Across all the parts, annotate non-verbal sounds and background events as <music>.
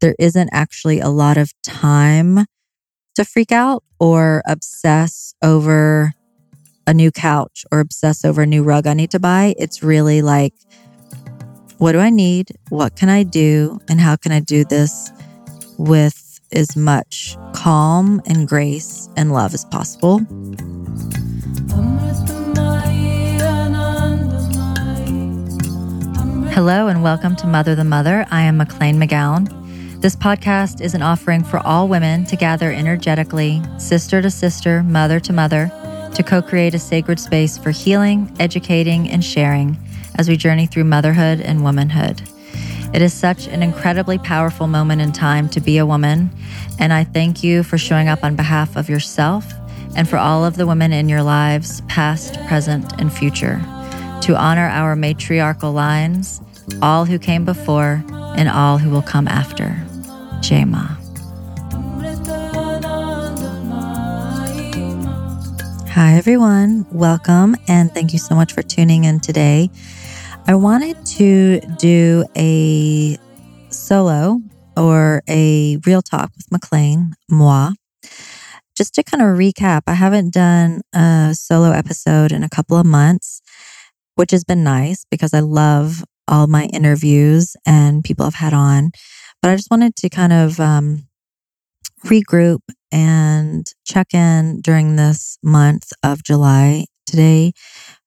there isn't actually a lot of time to freak out or obsess over a new couch or obsess over a new rug I need to buy. It's really like, what do I need? What can I do? And how can I do this with as much calm and grace and love as possible? Hello, and welcome to Mother the Mother. I am McLean McGowan. This podcast is an offering for all women to gather energetically, sister to sister, mother to mother, to co create a sacred space for healing, educating, and sharing as we journey through motherhood and womanhood. It is such an incredibly powerful moment in time to be a woman, and I thank you for showing up on behalf of yourself and for all of the women in your lives, past, present, and future. To honor our matriarchal lines, all who came before, and all who will come after. Jai Ma. Hi, everyone. Welcome, and thank you so much for tuning in today. I wanted to do a solo or a real talk with McLean, moi. Just to kind of recap, I haven't done a solo episode in a couple of months, which has been nice because I love all my interviews and people I've had on. But I just wanted to kind of um, regroup and check in during this month of July. Today,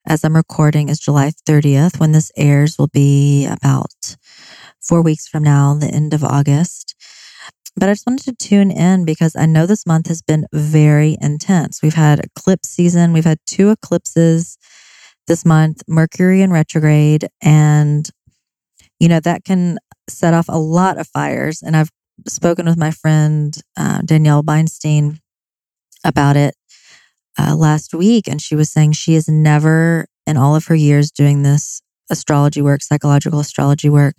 as I'm recording, is July 30th. When this airs, will be about four weeks from now, the end of August. But I just wanted to tune in because I know this month has been very intense. We've had eclipse season, we've had two eclipses this month, Mercury in retrograde. And, you know, that can set off a lot of fires. And I've spoken with my friend, uh, Danielle Beinstein, about it uh, last week. And she was saying she has never, in all of her years doing this astrology work, psychological astrology work,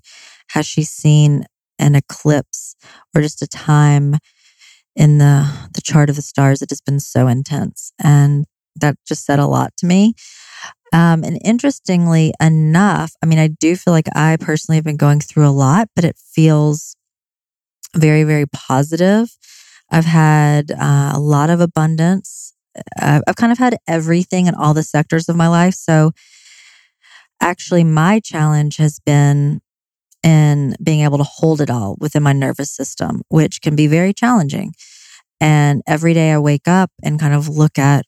has she seen an eclipse or just a time in the the chart of the stars that has been so intense and that just said a lot to me um, and interestingly enough, I mean, I do feel like I personally have been going through a lot, but it feels very, very positive. I've had uh, a lot of abundance. Uh, I've kind of had everything in all the sectors of my life. So, actually, my challenge has been in being able to hold it all within my nervous system, which can be very challenging. And every day I wake up and kind of look at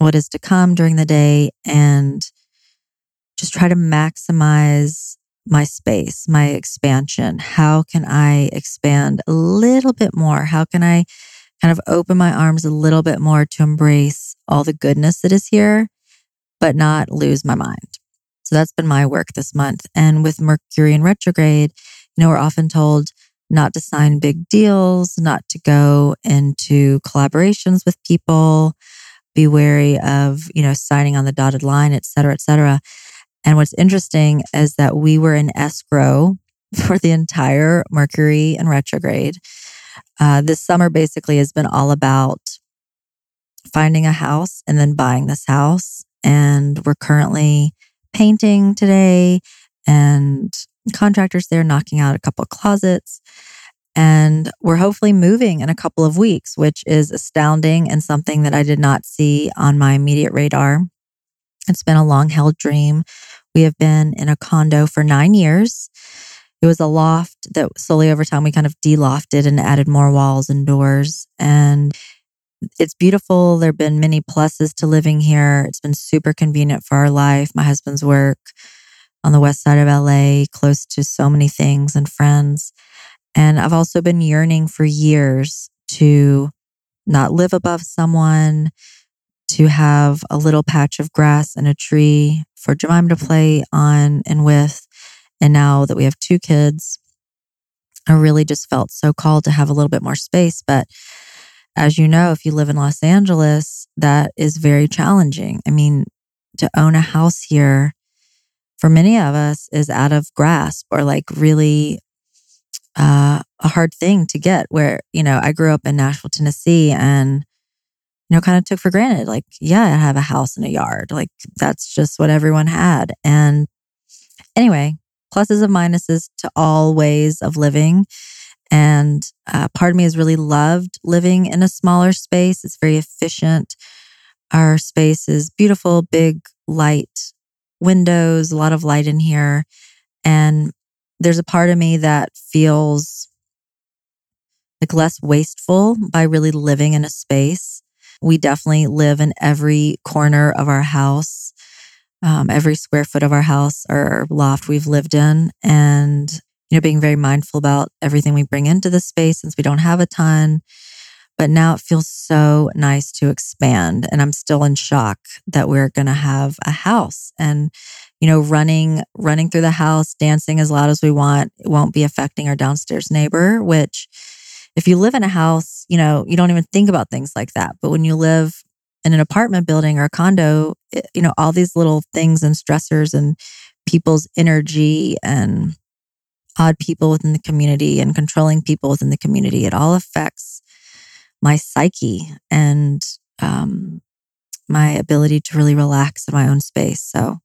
what is to come during the day and just try to maximize my space, my expansion. How can I expand a little bit more? How can I kind of open my arms a little bit more to embrace all the goodness that is here, but not lose my mind? So that's been my work this month. And with Mercury in retrograde, you know, we're often told not to sign big deals, not to go into collaborations with people, be wary of, you know, signing on the dotted line, et cetera, et cetera. And what's interesting is that we were in escrow <laughs> for the entire Mercury and retrograde. Uh, this summer basically has been all about finding a house and then buying this house. And we're currently painting today and contractors there knocking out a couple closets. And we're hopefully moving in a couple of weeks, which is astounding and something that I did not see on my immediate radar. It's been a long held dream. We have been in a condo for nine years. It was a loft that slowly over time we kind of delofted and added more walls and doors. And it's beautiful. There have been many pluses to living here. It's been super convenient for our life. My husband's work on the west side of LA, close to so many things and friends. And I've also been yearning for years to not live above someone, to have a little patch of grass and a tree for Jemima to play on and with. And now that we have two kids, I really just felt so called to have a little bit more space. But as you know, if you live in Los Angeles, that is very challenging. I mean, to own a house here for many of us is out of grasp or like really uh, a hard thing to get where, you know, I grew up in Nashville, Tennessee and, you know, kind of took for granted, like, yeah, I have a house and a yard. Like, that's just what everyone had. And anyway, pluses and minuses to all ways of living. And uh, part of me has really loved living in a smaller space. It's very efficient. Our space is beautiful, big, light windows, a lot of light in here. And there's a part of me that feels like less wasteful by really living in a space. We definitely live in every corner of our house, um, every square foot of our house or loft we've lived in. And, you know, being very mindful about everything we bring into the space since we don't have a ton. But now it feels so nice to expand. And I'm still in shock that we're going to have a house and, you know, running, running through the house, dancing as loud as we want. It won't be affecting our downstairs neighbor, which if you live in a house, you know, you don't even think about things like that. But when you live in an apartment building or a condo, it, you know, all these little things and stressors and people's energy and odd people within the community and controlling people within the community, it all affects my psyche and um, my ability to really relax in my own space. So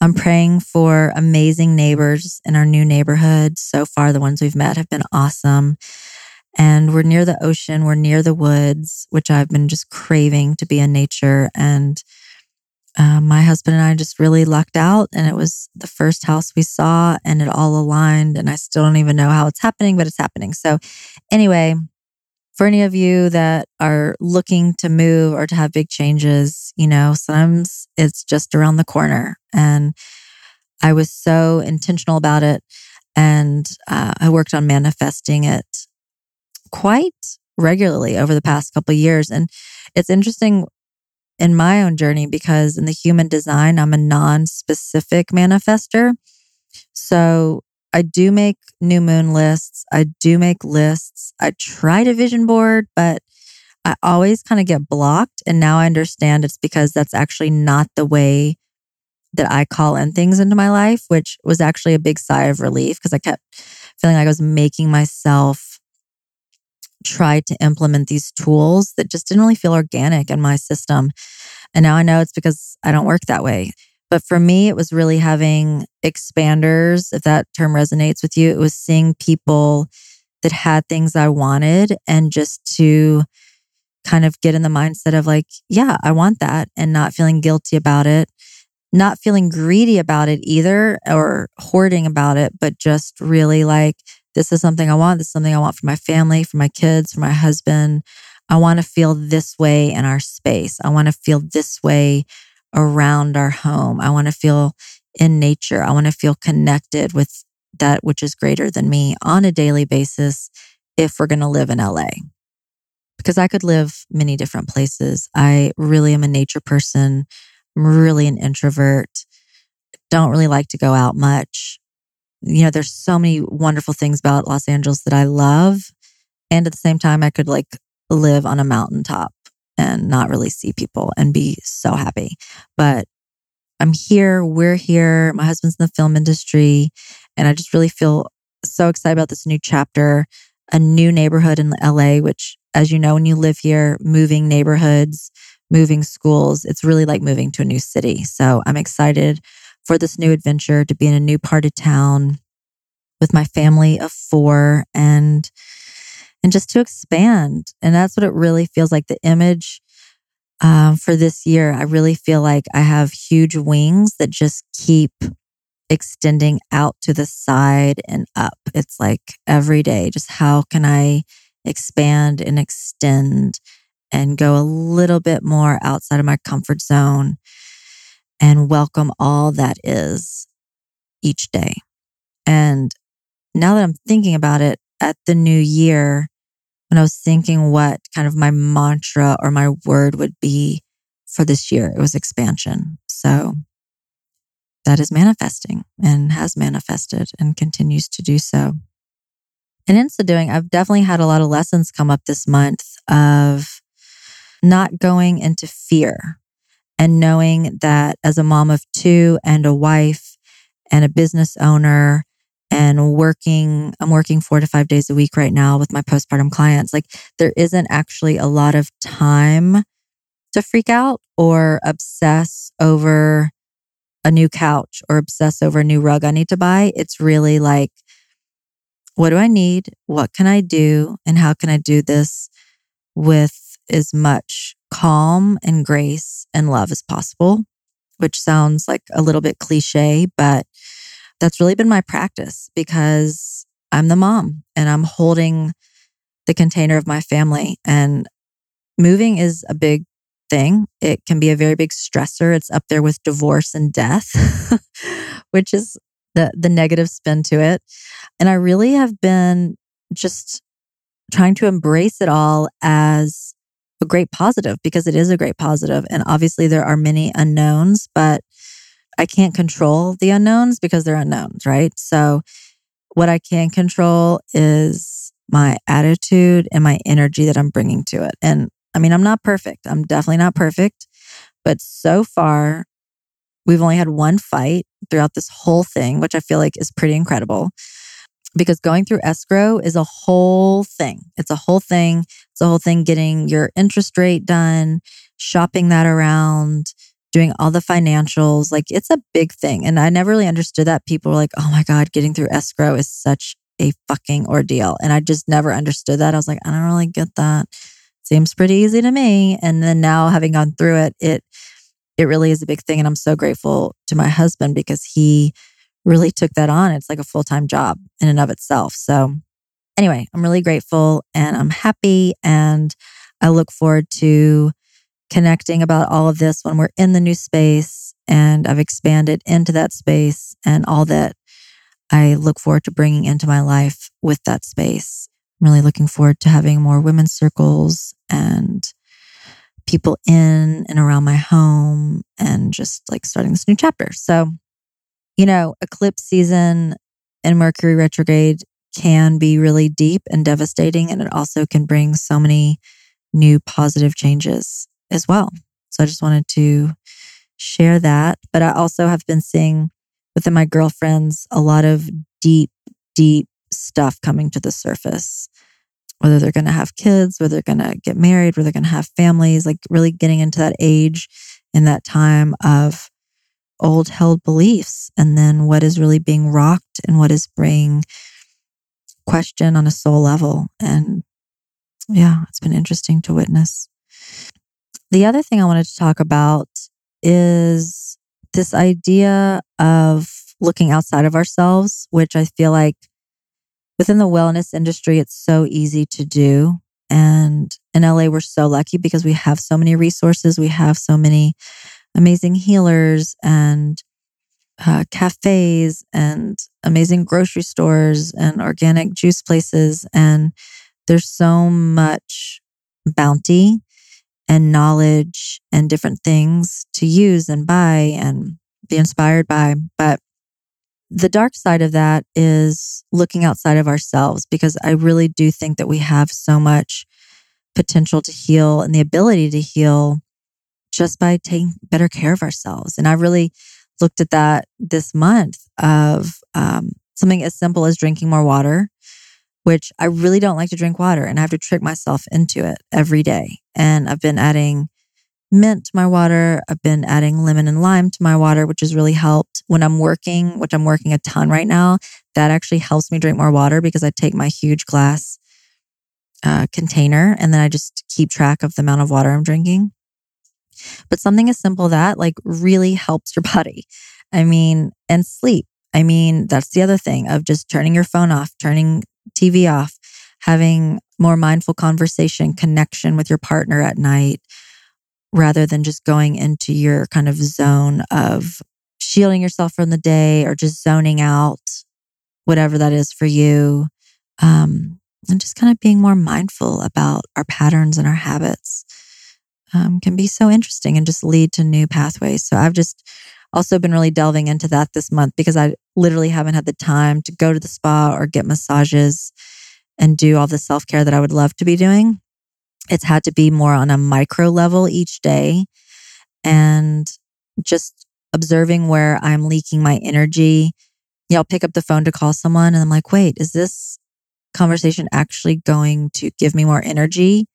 I'm praying for amazing neighbors in our new neighborhood. So far, the ones we've met have been awesome. And we're near the ocean, we're near the woods, which I've been just craving to be in nature. And uh, my husband and I just really lucked out, and it was the first house we saw, and it all aligned. And I still don't even know how it's happening, but it's happening. So, anyway, for any of you that are looking to move or to have big changes, you know, sometimes it's just around the corner. And I was so intentional about it. And uh, I worked on manifesting it quite regularly over the past couple years. And it's interesting in my own journey because in the human design, I'm a non specific manifester. So I do make new moon lists. I do make lists. I try to vision board, but I always kind of get blocked. And now I understand it's because that's actually not the way that I call in things into my life, which was actually a big sigh of relief because I kept feeling like I was making myself try to implement these tools that just didn't really feel organic in my system. And now I know it's because I don't work that way. But for me, it was really having expanders, if that term resonates with you. It was seeing people that had things I wanted and just to kind of get in the mindset of like, yeah, I want that and not feeling guilty about it, not feeling greedy about it either or hoarding about it, but just really like, this is something I want. This is something I want for my family, for my kids, for my husband. I want to feel this way in our space. I want to feel this way around our home. I want to feel in nature. I want to feel connected with that which is greater than me on a daily basis if we're going to live in LA. Because I could live many different places. I really am a nature person. I'm really an introvert. Don't really like to go out much. You know, there's so many wonderful things about Los Angeles that I love. And at the same time, I could like live on a mountaintop and not really see people and be so happy. But I'm here, we're here. My husband's in the film industry. And I just really feel so excited about this new chapter, a new neighborhood in LA, which, as you know, when you live here, moving neighborhoods, moving schools, it's really like moving to a new city. So I'm excited for this new adventure to be in a new part of town with my family of four and and just to expand. And that's what it really feels like. The image um, for this year, I really feel like I have huge wings that just keep extending out to the side and up. It's like every day, just how can I expand and extend and go a little bit more outside of my comfort zone and welcome all that is each day. And now that I'm thinking about it at the new year, when I was thinking what kind of my mantra or my word would be for this year, it was expansion. So that is manifesting and has manifested and continues to do so. And in so doing, I've definitely had a lot of lessons come up this month of not going into fear and knowing that as a mom of two and a wife and a business owner and working, I'm working four to five days a week right now with my postpartum clients. Like there isn't actually a lot of time to freak out or obsess over a new couch or obsess over a new rug I need to buy. It's really like what do I need? What can I do? And how can I do this with as much calm and grace and love as possible? Which sounds like a little bit cliche, but that's really been my practice because I'm the mom and I'm holding the container of my family. And moving is a big thing. It can be a very big stressor. It's up there with divorce and death, <laughs> which is the the negative spin to it. And I really have been just trying to embrace it all as a great positive because it is a great positive. And obviously there are many unknowns, but I can't control the unknowns because they're unknowns, right? So what I can control is my attitude and my energy that I'm bringing to it. And I mean, I'm not perfect. I'm definitely not perfect, but so far we've only had one fight throughout this whole thing, which I feel like is pretty incredible because going through escrow is a whole thing. It's a whole thing. It's a whole thing getting your interest rate done, shopping that around, doing all the financials. Like it's a big thing. And I never really understood that. People were like, oh my God, getting through escrow is such a fucking ordeal. And I just never understood that. I was like, I don't really get that. Seems pretty easy to me. And then now having gone through it, it it really is a big thing. And I'm so grateful to my husband because he really took that on. It's like a full time job in and of itself. So, anyway, I'm really grateful and I'm happy. And I look forward to connecting about all of this when we're in the new space and I've expanded into that space and all that I look forward to bringing into my life with that space. I'm really looking forward to having more women's circles and people in and around my home and just like starting this new chapter. So, you know, eclipse season and Mercury retrograde can be really deep and devastating. And it also can bring so many new positive changes as well. So I just wanted to share that. But I also have been seeing within my girlfriends a lot of deep, deep stuff coming to the surface whether they're going to have kids, whether they're going to get married, whether they're going to have families, like really getting into that age in that time of old held beliefs and then what is really being rocked and what is being questioned on a soul level. And yeah, it's been interesting to witness. The other thing I wanted to talk about is this idea of looking outside of ourselves, which I feel like within the wellness industry, it's so easy to do. And in LA, we're so lucky because we have so many resources. We have so many amazing healers and uh, cafes and amazing grocery stores and organic juice places. And there's so much bounty and knowledge and different things to use and buy and be inspired by. But the dark side of that is looking outside of ourselves because I really do think that we have so much potential to heal and the ability to heal just by taking better care of ourselves. And I really looked at that this month of um, something as simple as drinking more water, which I really don't like to drink water and I have to trick myself into it every day. And I've been adding mint to my water. I've been adding lemon and lime to my water, which has really helped when I'm working, which I'm working a ton right now. That actually helps me drink more water because I take my huge glass uh, container and then I just keep track of the amount of water I'm drinking. But something as simple that like really helps your <laughs> body. I mean, and sleep. I mean, that's the other thing of just turning your phone off, turning TV off, having more mindful conversation, connection with your partner at night, rather than just going into your kind of zone of shielding yourself from the day or just zoning out, whatever that is for you. Um, and just kind of being more mindful about our patterns and our habits um, can be so interesting and just lead to new pathways. So I've just also been really delving into that this month because I literally haven't had the time to go to the spa or get massages and do all the self care that I would love to be doing it's had to be more on a micro level each day and just observing where I'm leaking my energy. Yeah, I'll pick up the phone to call someone and I'm like, wait, is this conversation actually going to give me more energy?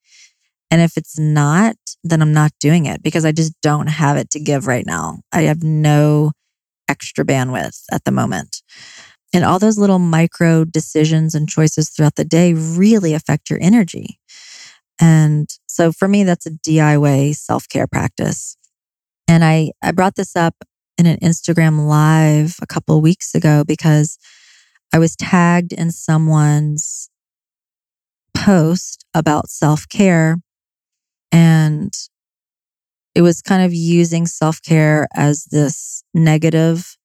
And if it's not, then I'm not doing it because I just don't have it to give right now. I have no extra bandwidth at the moment. And all those little micro decisions and choices throughout the day really affect your energy. And so for me, that's a DIY self care practice. And I, I brought this up in an Instagram live a couple weeks ago because I was tagged in someone's post about self care. And it was kind of using self care as this negative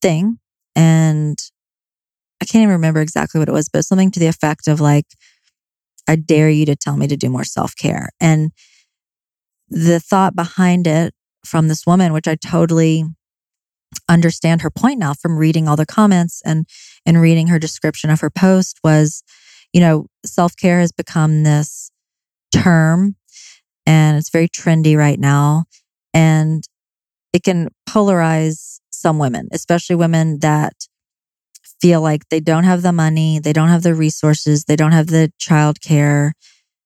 thing. And I can't even remember exactly what it was, but something to the effect of like, I dare you to tell me to do more self care. And the thought behind it from this woman, which I totally understand her point now from reading all the comments and and reading her description of her post was, you know, self-care has become this term and it's very trendy right now and it can polarize some women, especially women that feel like they don't have the money, they don't have the resources, they don't have the childcare,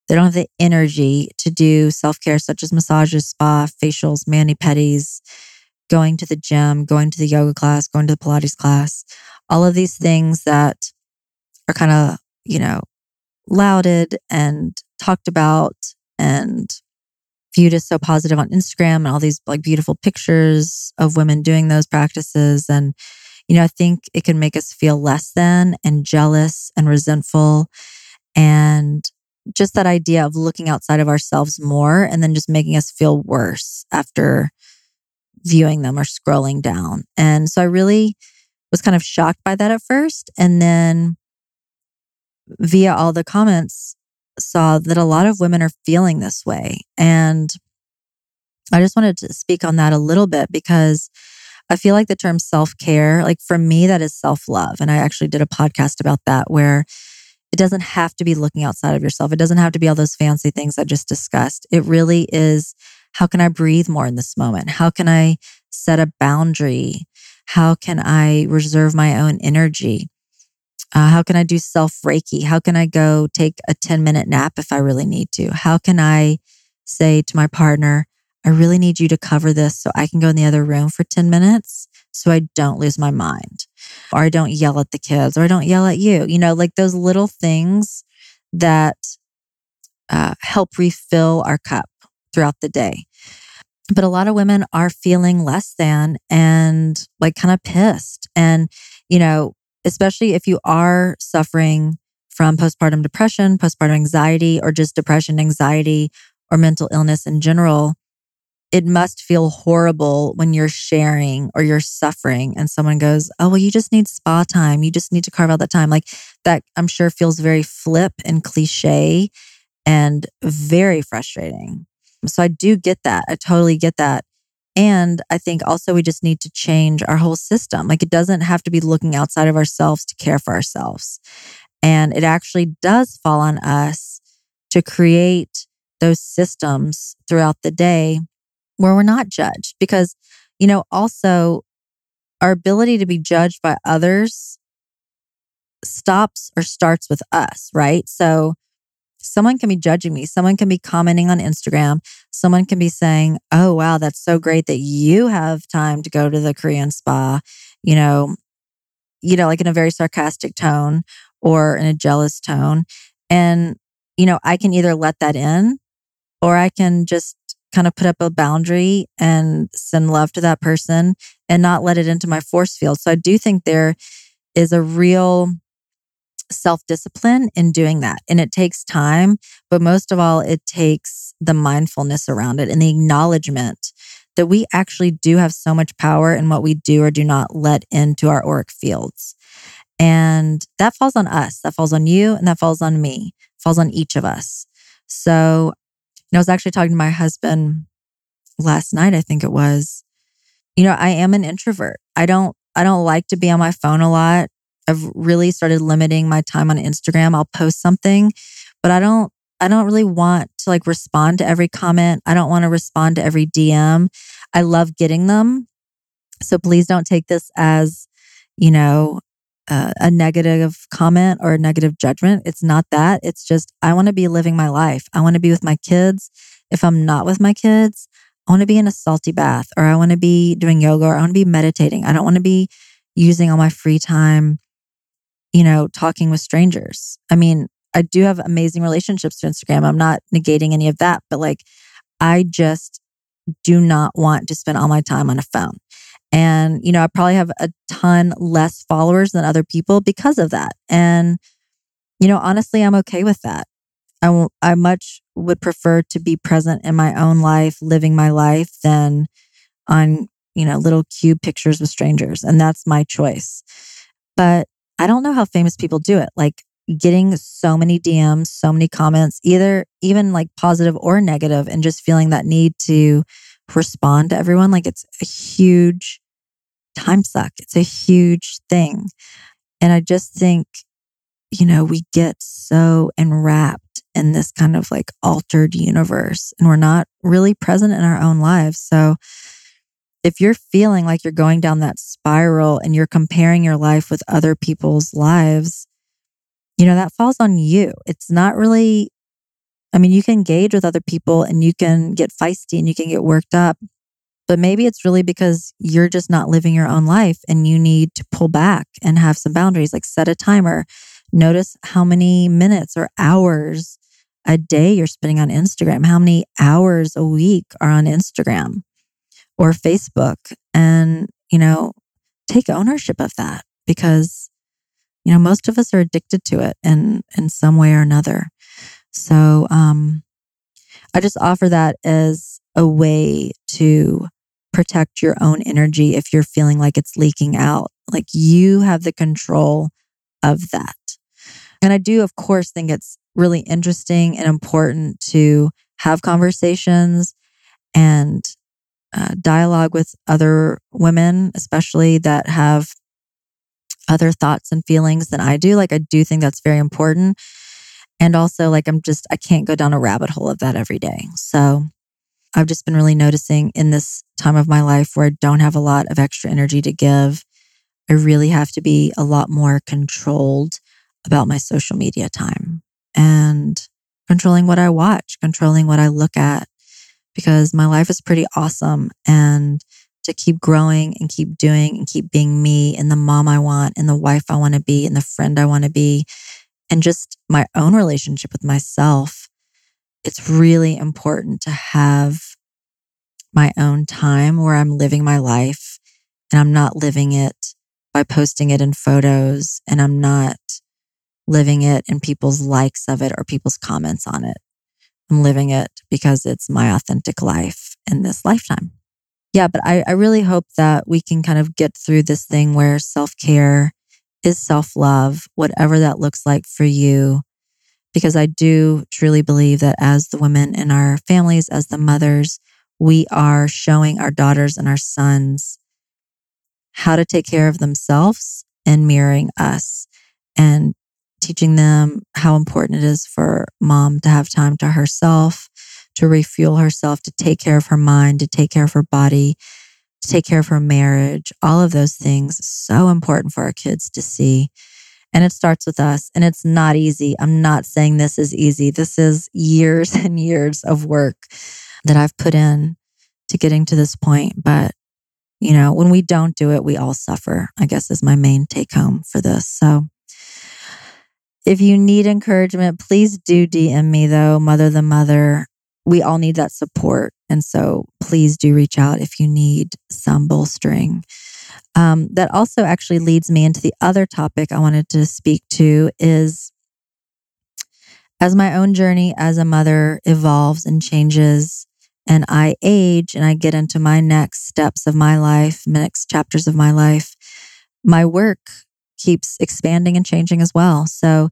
they don't have the energy to do self care, such as massages, spa, facials, mani pedis, going to the gym, going to the yoga class, going to the Pilates class, all of these things that are kind of, you know, lauded and talked about and viewed as so positive on Instagram and all these like beautiful pictures of women doing those practices. And, you know, I think it can make us feel less than and jealous and resentful. And just that idea of looking outside of ourselves more and then just making us feel worse after viewing them or scrolling down. And so I really was kind of shocked by that at first. And then via all the comments, saw that a lot of women are feeling this way. And I just wanted to speak on that a little bit because I feel like the term self care, like for me, that is self love. And I actually did a podcast about that where it doesn't have to be looking outside of yourself. It doesn't have to be all those fancy things I just discussed. It really is how can I breathe more in this moment? How can I set a boundary? How can I reserve my own energy? Uh, how can I do self Reiki? How can I go take a 10 minute nap if I really need to? How can I say to my partner, I really need you to cover this so I can go in the other room for 10 minutes so I don't lose my mind? Or I don't yell at the kids, or I don't yell at you. You know, like those little things that uh, help refill our cup throughout the day. But a lot of women are feeling less than and like kind of pissed. And, you know, especially if you are suffering from postpartum depression, postpartum anxiety, or just depression, anxiety, or mental illness in general, it must feel horrible when you're sharing or you're suffering and someone goes, Oh, well, you just need spa time. You just need to carve out that time. Like that, I'm sure feels very flip and cliche and very frustrating. So I do get that. I totally get that. And I think also we just need to change our whole system. Like it doesn't have to be looking outside of ourselves to care for ourselves. And it actually does fall on us to create those systems throughout the day where we're not judged. Because, you know, also our ability to be judged by others stops or starts with us, right? So someone can be judging me. Someone can be commenting on Instagram. Someone can be saying, Oh, wow, that's so great that you have time to go to the Korean spa, you know, you know, like in a very sarcastic tone or in a jealous tone. And, you know, I can either let that in or I can just kind of put up a boundary and send love to that person and not let it into my force field. So I do think there is a real self discipline in doing that. And it takes time, but most of all, it takes the mindfulness around it and the acknowledgement that we actually do have so much power in what we do or do not let into our auric fields. And that falls on us, that falls on you, and that falls on me, falls on each of us. So, you know, I was actually talking to my husband last night, I think it was. You know, I am an introvert. I don't I don't like to be on my phone a lot. I've really started limiting my time on Instagram. I'll post something, but I don't I don't really want to like respond to every comment. I don't want to respond to every DM. I love getting them. So please don't take this as, you know, uh, a negative comment or a negative judgment. It's not that. It's just, I want to be living my life. I want to be with my kids. If I'm not with my kids, I want to be in a salty bath or I want to be doing yoga or I want to be meditating. I don't want to be using all my free time, you know, talking with strangers. I mean, I do have amazing relationships to Instagram. I'm not negating any of that, but like, I just do not want to spend all my time on a phone. And, you know, I probably have a ton less followers than other people because of that. And, you know, honestly, I'm okay with that. I, w- I much would prefer to be present in my own life, living my life, than on, you know, little cube pictures with strangers. And that's my choice. But I don't know how famous people do it. Like getting so many DMs, so many comments, either even like positive or negative, and just feeling that need to respond to everyone. Like it's a huge time suck. It's a huge thing. And I just think, you know, we get so enwrapped in this kind of like altered universe and we're not really present in our own lives. So if you're feeling like you're going down that spiral and you're comparing your life with other people's lives, you know, that falls on you. It's not really I mean, you can engage with other people and you can get feisty and you can get worked up, but maybe it's really because you're just not living your own life and you need to pull back and have some boundaries, like set a timer. Notice how many minutes or hours a day you're spending on Instagram, how many hours a week are on Instagram or Facebook. And, you know, take ownership of that because, you know, most of us are addicted to it in, in some way or another. So um, I just offer that as a way to protect your own energy if you're feeling like it's leaking out. Like you have the control of that. And I do, of course, think it's really interesting and important to have conversations and uh, dialogue with other women, especially that have other thoughts and feelings than I do. Like, I do think that's very important. And also, like, I'm just, I can't go down a rabbit hole of that every day. So I've just been really noticing in this time of my life where I don't have a lot of extra energy to give. I really have to be a lot more controlled about my social media time and controlling what I watch, controlling what I look at, because my life is pretty awesome. And to keep growing and keep doing and keep being me and the mom I want and the wife I want to be and the friend I want to be and just my own relationship with myself, it's really important to have my own time where I'm living my life and I'm not living it by posting it in photos and I'm not living it in people's likes of it or people's comments on it. I'm living it because it's my authentic life in this lifetime. Yeah, but I, I really hope that we can kind of get through this thing where self care is self love, whatever that looks like for you. Because I do truly believe that as the women in our families, as the mothers, we are showing our daughters and our sons how to take care of themselves and mirroring us and teaching them how important it is for mom to have time to herself, to refuel herself, to take care of her mind, to take care of her body, to take care of her marriage, all of those things. So important for our kids to see. And it starts with us. And it's not easy. I'm not saying this is easy. This is years <laughs> and years of work that I've put in to getting to this point. But, you know, when we don't do it, we all suffer, I guess is my main take home for this. So if you need encouragement, please do DM me though, Mother the Mother. We all need that support. And so please do reach out if you need some bolstering. Um, that also actually leads me into the other topic I wanted to speak to is as my own journey as a mother evolves and changes and I age and I get into my next steps of my life, next chapters of my life, my work keeps expanding and changing as well. So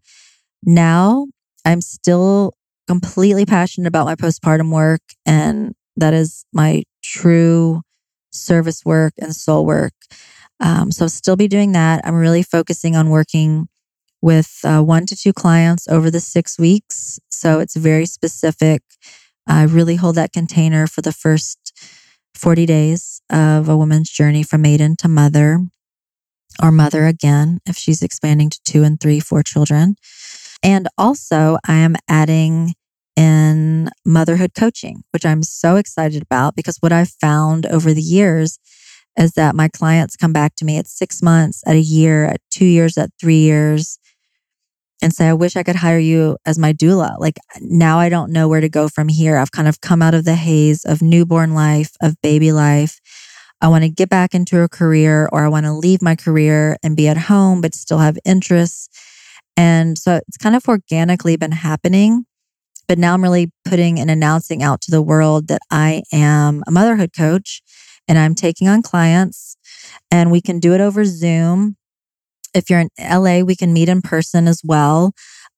now I'm still completely passionate about my postpartum work and that is my true service work and soul work. Um, so, still be doing that. I'm really focusing on working with uh, one to two clients over the six weeks. So, it's very specific. I really hold that container for the first 40 days of a woman's journey from maiden to mother or mother again, if she's expanding to two and three, four children. And also, I am adding in motherhood coaching, which I'm so excited about because what I've found over the years is that my clients come back to me at six months, at a year, at two years, at three years, and say, I wish I could hire you as my doula. Like now I don't know where to go from here. I've kind of come out of the haze of newborn life, of baby life. I want to get back into a career or I want to leave my career and be at home, but still have interests. And so it's kind of organically been happening. But now I'm really putting and announcing out to the world that I am a motherhood coach and I'm taking on clients and we can do it over Zoom. If you're in LA, we can meet in person as well.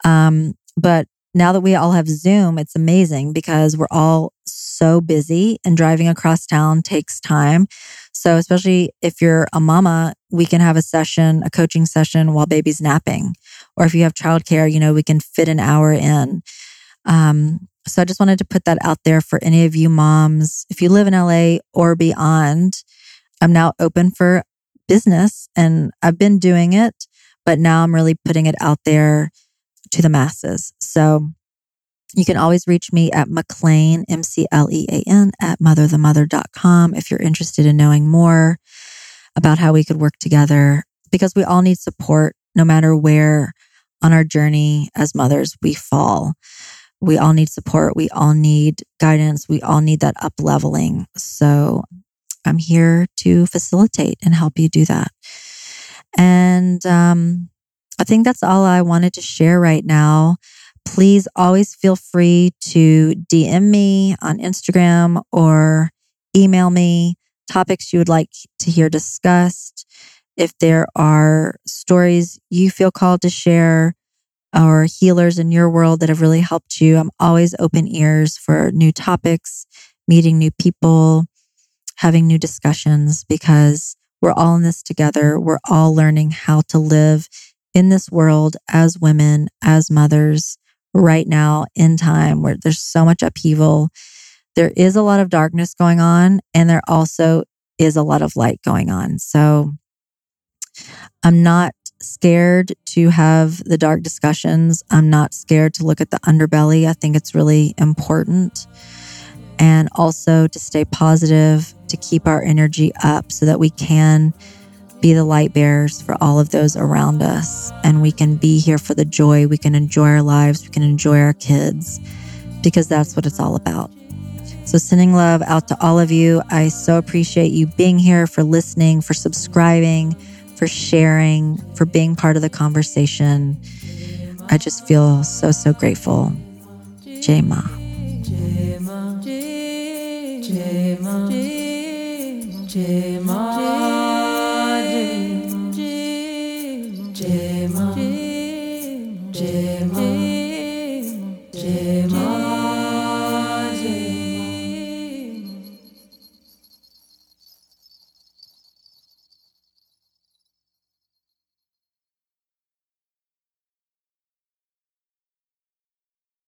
Um, but now that we all have Zoom, it's amazing because we're all so busy and driving across town takes time. So, especially if you're a mama, we can have a session, a coaching session while baby's napping. Or if you have childcare, you know, we can fit an hour in. Um, so I just wanted to put that out there for any of you moms. If you live in LA or beyond, I'm now open for business and I've been doing it, but now I'm really putting it out there to the masses. So you can always reach me at McLean, M C L E A N, at motherthemother.com if you're interested in knowing more about how we could work together because we all need support no matter where on our journey as mothers we fall. We all need support. We all need guidance. We all need that up leveling. So I'm here to facilitate and help you do that. And um, I think that's all I wanted to share right now. Please always feel free to DM me on Instagram or email me topics you would like to hear discussed. If there are stories you feel called to share, or healers in your world that have really helped you. I'm always open ears for new topics, meeting new people, having new discussions because we're all in this together. We're all learning how to live in this world as women, as mothers right now in time where there's so much upheaval. There is a lot of darkness going on, and there also is a lot of light going on. So I'm not scared to have the dark discussions. I'm not scared to look at the underbelly. I think it's really important. And also to stay positive, to keep our energy up so that we can be the light bearers for all of those around us. And we can be here for the joy. We can enjoy our lives. We can enjoy our kids because that's what it's all about. So, sending love out to all of you. I so appreciate you being here, for listening, for subscribing for sharing, for being part of the conversation. I just feel so, so grateful. Jai Ma. Jai